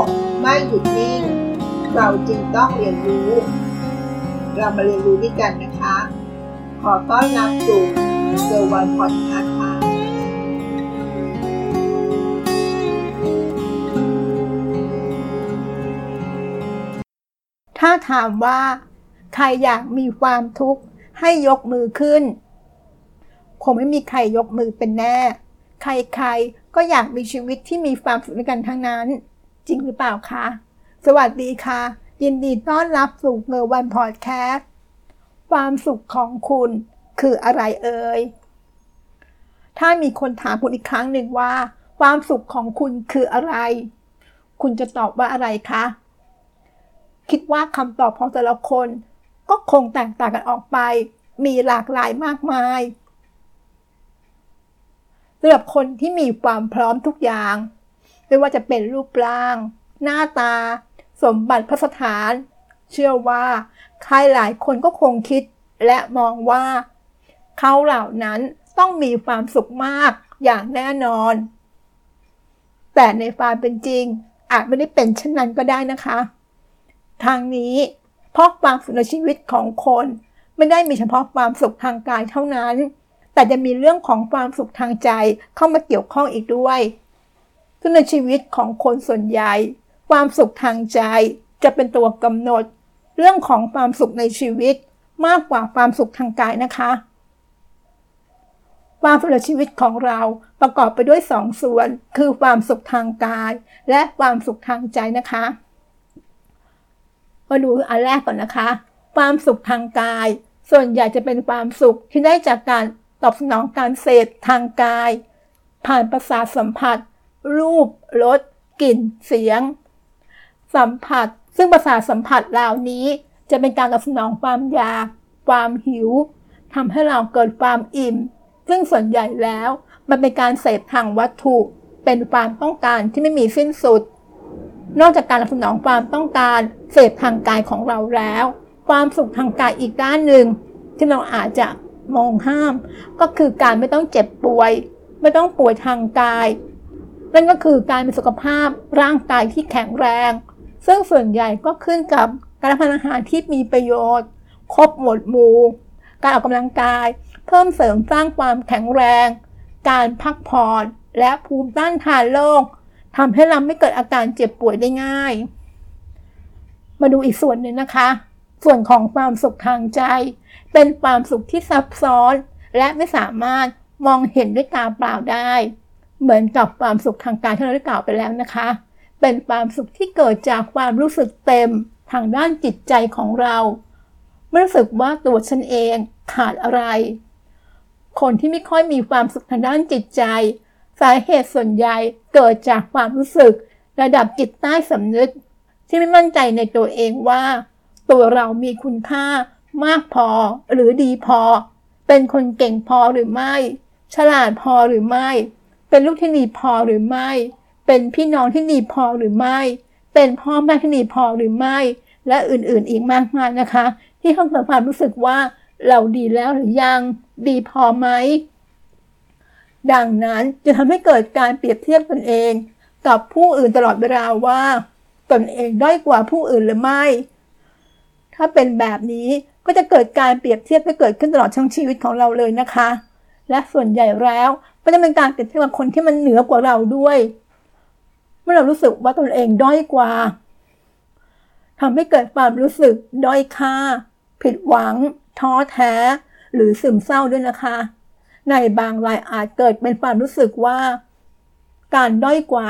กไม่หยุดนิ่ง เราจึงต้องเรียนรู้ เรามาเรียนรู้ด้วยกันนะคะ ขอต้อนรับสู่เซอร์วันพอดคาส์ค่ะถ้าถามว่า ใครอยากมีความทุกข์ให้ยกมือขึ้น คงไม่มีใครยกมือเป็นแน่ ใครๆก็อยากมีชีวิตที่มีความสุขด้วยกันทั้งนั้น จริงหรือเปล่าคะ สวัสดีค่ะ ยินดีต้อนรับสู่เงอวันพอดแคสต์ความสุขของคุณคืออะไรเอ่ย ถ้ามีคนถามคุณอีกครั้งหนึ่งว่า ความสุขของคุณคืออะไร คุณจะตอบว่าอะไรคะ คิดว่าคำตอบของแต่ละคน ก็คงแตกต่างกันออกไป มีหลากหลายมากมายสำหรับคนที่มีความพร้อมทุกอย่าง ไม่ว่าจะเป็นรูปร่าง หน้าตา สมบัติพัสถาน เชื่อว่าใครหลายคนก็คงคิดและมองว่า เขาเหล่านั้นต้องมีความสุขมากอย่างแน่นอน แต่ในความเป็นจริง อาจไม่ได้เป็นเช่นนั้นก็ได้นะคะ ทางนี้เพราะความสุขในชีวิตของคนไม่ได้มีเฉพาะความสุขทางกายเท่านั้น แต่จะมีเรื่องของความสุขทางใจเข้ามาเกี่ยวข้องอีกด้วย ซึ่งในชีวิตของคนส่วนใหญ่ ความสุขทางใจจะเป็นตัวกำหนด เรื่องของความสุขในชีวิตมากกว่าความสุขทางกายนะคะ ความสุขในชีวิตของเราประกอบไปด้วยสองส่วน คือความสุขทางกาย และความสุขทางใจนะคะ มาดูอันแรกก่อนนะคะ ความสุขทางกาย ส่วนใหญ่จะเป็นความสุขที่ได้จากการตอบสนองการเสพทางกาย ผ่านประสาทสัมผัส รูปรสกลิ่น เสียง สัมผัส ซึ่งประสาทสัมผัสเหล่านี้จะเป็นการตอบสนองความอยาก ความหิวทำให้เราเกิดความอิ่ม ซึ่งส่วนใหญ่แล้ว มันเป็นการเสพทางวัตถุ เป็นความต้องการที่ไม่มีสิ้นสุด นอกจากการรับสนองความต้องการเสพทางกายของเราแล้ว ความสุขทางกายอีกด้านหนึ่ง ที่เราอาจจะมองห้าม ก็คือการไม่ต้องเจ็บป่วย ไม่ต้องป่วยทางกาย นั่นก็คือการมีสุขภาพร่างกายที่แข็งแรง ซึ่งส่วนใหญ่ก็ขึ้นกับการรับประทานอาหารที่มีประโยชน์ ครบหมดหมู่ การออกกำลังกาย เพิ่มเสริมสร้างความแข็งแรง การพักผ่อนและภูมิต้านทานโรคทำให้เราไม่เกิดอาการเจ็บป่วยได้ง่าย มาดูอีกส่วนหนึ่งนะคะ ส่วนของความสุขทางใจ เป็นความสุขที่ซับซ้อน และไม่สามารถมองเห็นด้วยตาเปล่าได้ เหมือนกับความสุขทางกายที่เราได้กล่าวไปแล้วนะคะ เป็นความสุขที่เกิดจากความรู้สึกเต็มทางด้านจิตใจของเราไม่รู้สึกว่าตัวฉันเองขาดอะไร คนที่ไม่ค่อยมีความสุขทางด้านจิตใจ สาเหตุส่วนใหญ่เกิดจากความรู้สึกระดับจิตใต้สำนึก ที่ไม่มั่นใจในตัวเองว่า ตัวเรามีคุณค่ามากพอหรือดีพอ เป็นคนเก่งพอหรือไม่ ฉลาดพอหรือไม่ เป็นลูกที่ดีพอหรือไม่ เป็นพี่น้องที่ดีพอหรือไม่ เป็นพ่อแม่ที่ดีพอหรือไม่ และอื่นๆอีกมากมายนะคะ ที่เขาเกิดความรู้สึกว่าเราดีแล้วหรือยังดีพอไหมดังนั้นจะทำให้เกิดการเปรียบเทียบตนเอง กับผู้อื่นตลอดเวลาว่า ตนเองด้อยกว่าผู้อื่นหรือไม่ ถ้าเป็นแบบนี้ก็จะเกิดการเปรียบเทียบไปเกิดขึ้นตลอดทั้งชีวิตของเราเลยนะคะ และส่วนใหญ่แล้ว ก็จะเป็นการเปรียบเทียบกับคนที่มันเหนือกว่าเราด้วย เมื่อเรารู้สึกว่าตนเองด้อยกว่าทำให้เกิดความรู้สึกด้อยค่า ผิดหวัง ท้อแท้ หรือซึมเศร้าด้วยนะคะ ในบางรายอาจเกิดเป็นความรู้สึกว่า การด้อยกว่า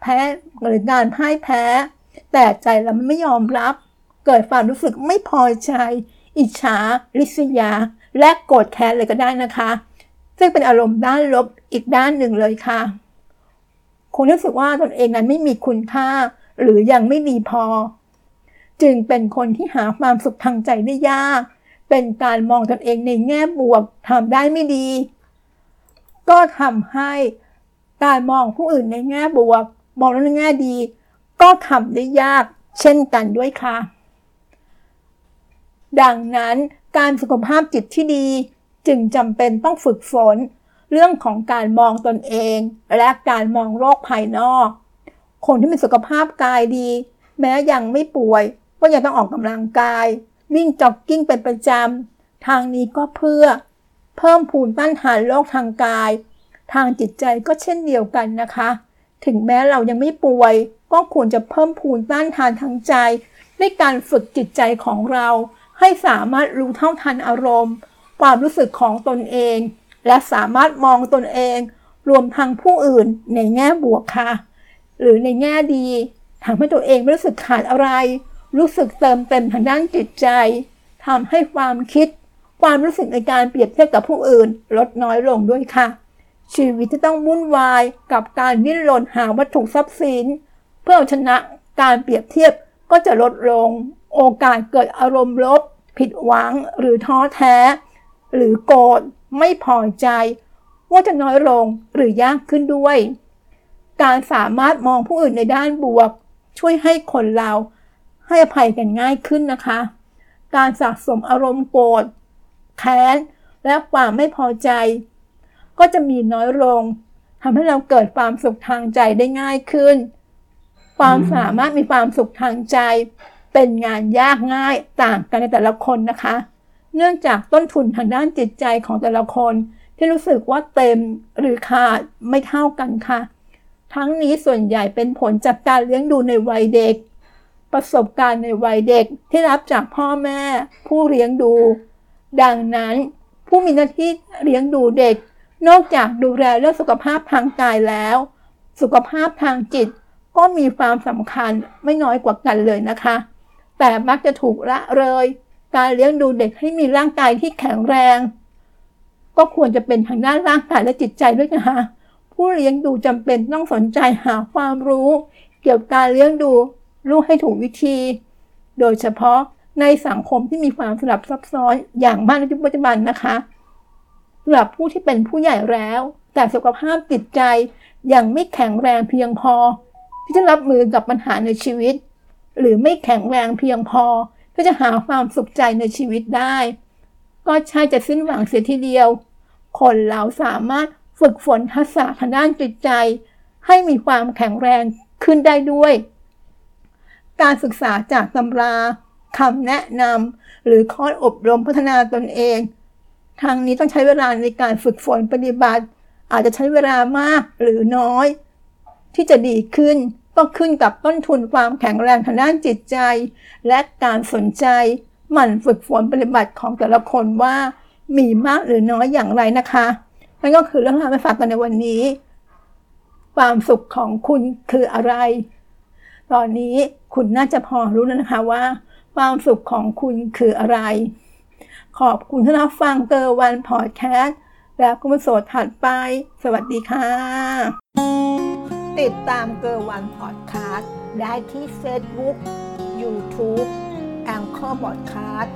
แพ้หรือการพ่ายแพ้ แต่ใจเราไม่ยอมรับ เกิดความรู้สึกไม่พอใจ อิจฉาริษยา และโกรธแค้นเลยก็ได้นะคะ ซึ่งเป็นอารมณ์ด้านลบอีกด้านหนึ่งเลยค่ะ คงรู้สึกว่าตนเองนั้นไม่มีคุณค่า หรือยังไม่ดีพอ จึงเป็นคนที่หาความสุขทางใจได้ยาก เป็นการมองตนเองในแง่บวกทำได้ไม่ดี ก็ทำให้การมองผู้อื่นในแง่บวก มองในแง่ดี ก็ทำได้ยากเช่นกันด้วยค่ะ ดังนั้นการสุขภาพจิตที่ดี จึงจำเป็นต้องฝึกฝน เรื่องของการมองตนเอง และการมองโลกภายนอก คนที่มีสุขภาพกายดี แม้ยังไม่ป่วย ก็ยังต้องออกกำลังกาย วิ่งจ็อกกิ้งเป็นประจำ ทางนี้ก็เพื่อ เพิ่มภูมิต้านทานโรคทางกาย ทางจิตใจก็เช่นเดียวกันนะคะ ถึงแม้เรายังไม่ป่วย ก็ควรจะเพิ่มภูมิต้านทานทางใจด้วยการฝึกจิตใจของเราให้สามารถรู้เท่าทันอารมณ์ ความรู้สึกของตนเอง และสามารถมองตนเอง รวมทั้งผู้อื่นในแง่บวกค่ะ หรือในแง่ดีทำให้ตัวเองไม่รู้สึกขาดอะไร รู้สึกเติมเต็มทางด้านจิตใจทำให้ความคิด ความรู้สึกในการเปรียบเทียบกับผู้อื่น ลดน้อยลงด้วยค่ะ ชีวิตที่ต้องวุ่นวายกับการดิ้นรนหาวัตถุทรัพย์สิน เพื่อเอาชนะการเปรียบเทียบก็จะลดลง โอกาสเกิดอารมณ์ลบ ผิดหวังหรือท้อแท้ หรือโกรธไม่พอใจ ว่าจะน้อยลงหรือยากขึ้นด้วย การสามารถมองผู้อื่นในด้านบวก ช่วยให้คนเราให้อภัยกันง่ายขึ้นนะคะ การสะสมอารมณ์โกรธแค้นและความไม่พอใจ ก็จะมีน้อยลงทำให้เราเกิดความสุขทางใจได้ง่ายขึ้น ความสามารถมีความสุขทางใจ เป็นงานยากง่ายต่างกันในแต่ละคนนะคะ เนื่องจากต้นทุนทางด้านจิตใจของแต่ละคน ที่รู้สึกว่าเต็มหรือขาดไม่เท่ากันค่ะ ทั้งนี้ส่วนใหญ่เป็นผลจากการเลี้ยงดูในวัยเด็ก ประสบการณ์ในวัยเด็กที่รับจากพ่อแม่ ผู้เลี้ยงดู ดังนั้น ผู้มีหน้าที่เลี้ยงดูเด็ก นอกจากดูแลเรื่องสุขภาพทางกายแล้ว สุขภาพทางจิตก็มีความสำคัญไม่น้อยกว่ากันเลยนะคะ แต่มักจะถูกละเลย การเลี้ยงดูเด็กให้มีร่างกายที่แข็งแรง ก็ควรจะเป็นทางด้านร่างกายและจิตใจด้วยนะคะผู้เลี้ยงดูจำเป็นต้องสนใจหาความรู้ เกี่ยวกับการเลี้ยงดูลูกให้ถูกวิธี โดยเฉพาะในสังคมที่มีความสลับซับซ้อนอย่างมากในยุคปัจจุบันนะคะสำหรับผู้ที่เป็นผู้ใหญ่แล้ว แต่สุขภาพจิตใจยังไม่แข็งแรงเพียงพอ ที่จะรับมือกับปัญหาในชีวิต หรือไม่แข็งแรงเพียงพอ ที่จะหาความสุขใจในชีวิตได้ ก็ใช่จะสิ้นหวังเสียทีเดียว คนเราสามารถฝึกฝนทักษะทางด้านจิตใจ ให้มีความแข็งแรงขึ้นได้ด้วย การศึกษาจากตำราคำแนะนำหรือคอร์สอบรมพัฒนาตนเอง ทางนี้ต้องใช้เวลาในการฝึกฝนปฏิบัติ อาจจะใช้เวลามากหรือน้อย ที่จะดีขึ้น ก็ขึ้นกับต้นทุนความแข็งแรงทางด้านจิตใจ และการสนใจหมั่นฝึกฝนปฏิบัติของแต่ละคนว่า มีมากหรือน้อยอย่างไรนะคะนั่นก็คือเรื่องราวไปฝากกันในวันนี้ ความสุขของคุณคืออะไร ตอนนี้คุณน่าจะพอรู้แล้วนะคะว่า ความสุขของคุณคืออะไร ขอบคุณที่รับฟังเกอร์วันพอดแคสต์และคุณผู้ชมถัดไป สวัสดีค่ะ ติดตามเกอร์วันพอดแคสต์ได้ที่เฟซบุ๊กยูทูบแองเกอร์บอดคาสต์